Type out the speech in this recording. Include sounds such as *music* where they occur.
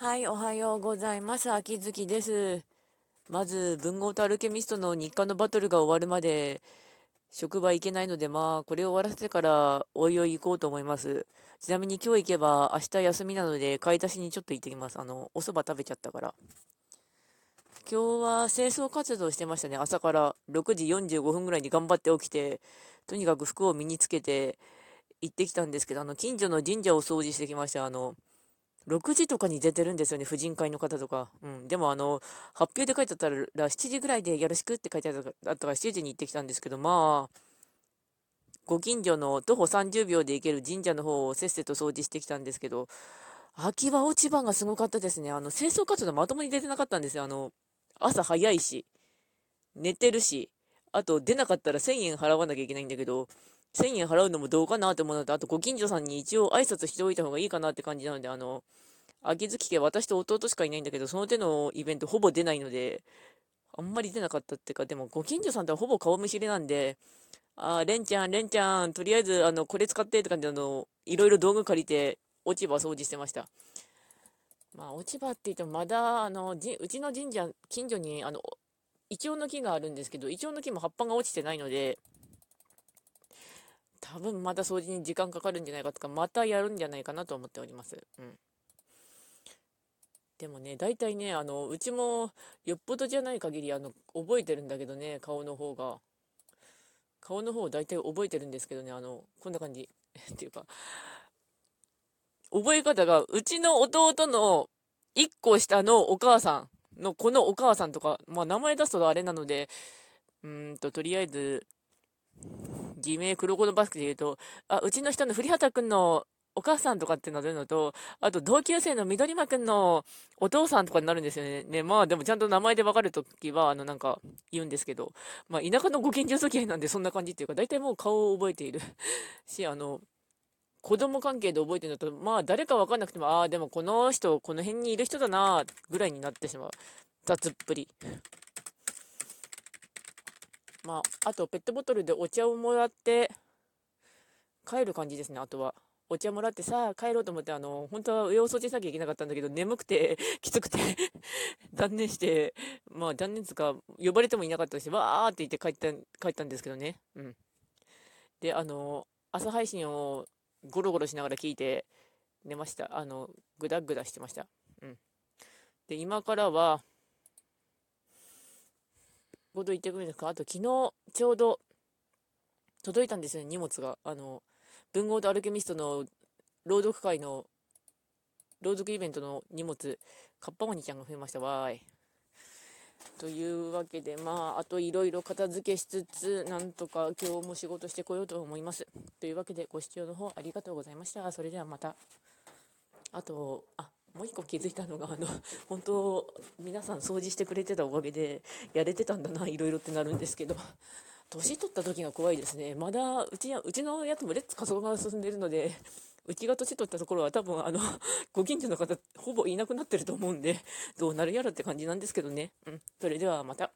はい、おはようございます。秋月です。まず、文豪とアルケミストの日課のバトルが終わるまで、職場行けないので、まあ、これを終わらせてから、おいおい行こうと思います。ちなみに今日行けば、明日休みなので、買い出しにちょっと行ってきます。あの、お蕎麦食べちゃったから。今日は清掃活動してましたね。朝から6時45分ぐらいに頑張って起きて、とにかく服を身につけて行ってきたんですけど、あの、近所の神社を掃除してきました。あの、6時とかに出てるんですよね、婦人会の方とか。うん。でも、あの、発表で書いてあったら、7時ぐらいでよろしくって書いてあったから、7時に行ってきたんですけど、まあ、ご近所の徒歩30秒で行ける神社の方をせっせと掃除してきたんですけど、秋葉落ち葉がすごかったですね。あの、清掃活動まともに出てなかったんですよ。あの、朝早いし、寝てるし、あと出なかったら1000円払わなきゃいけないんだけど、1000円払うのもどうかなって思うのと、あとご近所さんに一応挨拶しておいた方がいいかなって感じなので、あの、秋月家私と弟しかいないんだけど、その手のイベントほぼ出ないので、あんまり出なかったっていうか、でもご近所さんとはほぼ顔見知りなんで、あー、レンちゃん、レンちゃん、とりあえず、あの、これ使ってって感じで、あの、いろいろ道具借りて、落ち葉掃除してました。まあ、落ち葉って言っても、まだ、あの、うちの神社、近所に、あの、イチョウの木があるんですけど、イチョウの木も葉っぱが落ちてないので、多分また掃除に時間かかるんじゃないかとか、またやるんじゃないかなと思っております。うん。でもね、大体ね、あの、うちもよっぽどじゃない限り、あの、覚えてるんだけどね、顔の方が。顔の方を大体覚えてるんですけどね、あの、こんな感じ。*laughs* っていうか、覚え方が、うちの弟の1個下のお母さんの、このお母さんとか、まあ名前出すとあれなので、うんと、とりあえず、偽名黒子のバスケで言うと、あ、うちの人の栗畑くんのお母さんとかってなるのと、あと同級生の緑間くんのお父さんとかになるんですよね。ね、まあでもちゃんと名前でわかるときは、あのなんか言うんですけど、まあ田舎のご近所付き合いなんでそんな感じっていうか、大体もう顔を覚えている *laughs* し、あの、子供関係で覚えてるのと、まあ誰かわかんなくても、ああ、でもこの人、この辺にいる人だな、ぐらいになってしまう。雑っぷり。まあ、あとペットボトルでお茶をもらって帰る感じですね、あとは。お茶もらってさあ、帰ろうと思って、あの、本当は上を掃除しなきゃいけなかったんだけど、眠くて、*laughs* きつくて断念して、まあ、断念つか、呼ばれてもいなかったし、わーって言って帰った、帰ったんですけどね。うん。で、あの、朝配信をゴロゴロしながら聞いて寝ました。あの、ぐだぐだしてました。うん。で、今からは、こと言ってくるんですか？あと、昨日、ちょうど、届いたんですよね、荷物が。あの、文豪とアルケミストの朗読会の朗読イベントの荷物、カッパワニちゃんが増えましたわーい。というわけで、まあ、あといろいろ片付けしつつ、なんとか今日も仕事してこようと思います。というわけで、ご視聴の方ありがとうございました。それではまた。あと、あ、もう一個気づいたのが、あの、本当、皆さん掃除してくれてたおかげで、やれてたんだな、いろいろってなるんですけど、年取った時が怖いですね。まだ、うちや、うちのやつもレッツ加速が進んでるので、うちが年取ったところは多分、あの、ご近所の方、ほぼいなくなってると思うんで、どうなるやろって感じなんですけどね。うん。それではまた。